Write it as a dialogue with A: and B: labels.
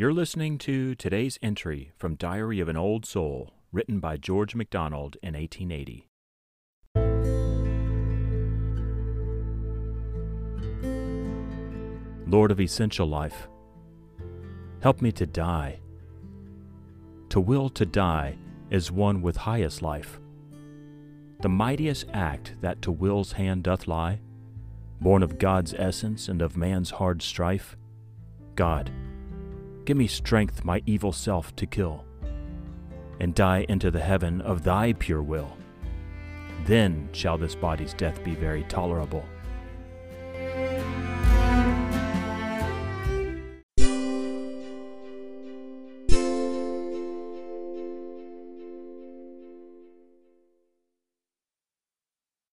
A: You're listening to today's entry from Diary of an Old Soul, written by George MacDonald in 1880. Lord of essential life, help me to die. To will to die is one with highest life. The mightiest act that to will's hand doth lie, born of God's essence and of man's hard strife. God, give me strength my evil self to kill, and die into the heaven of thy pure will. Then shall this body's death be very tolerable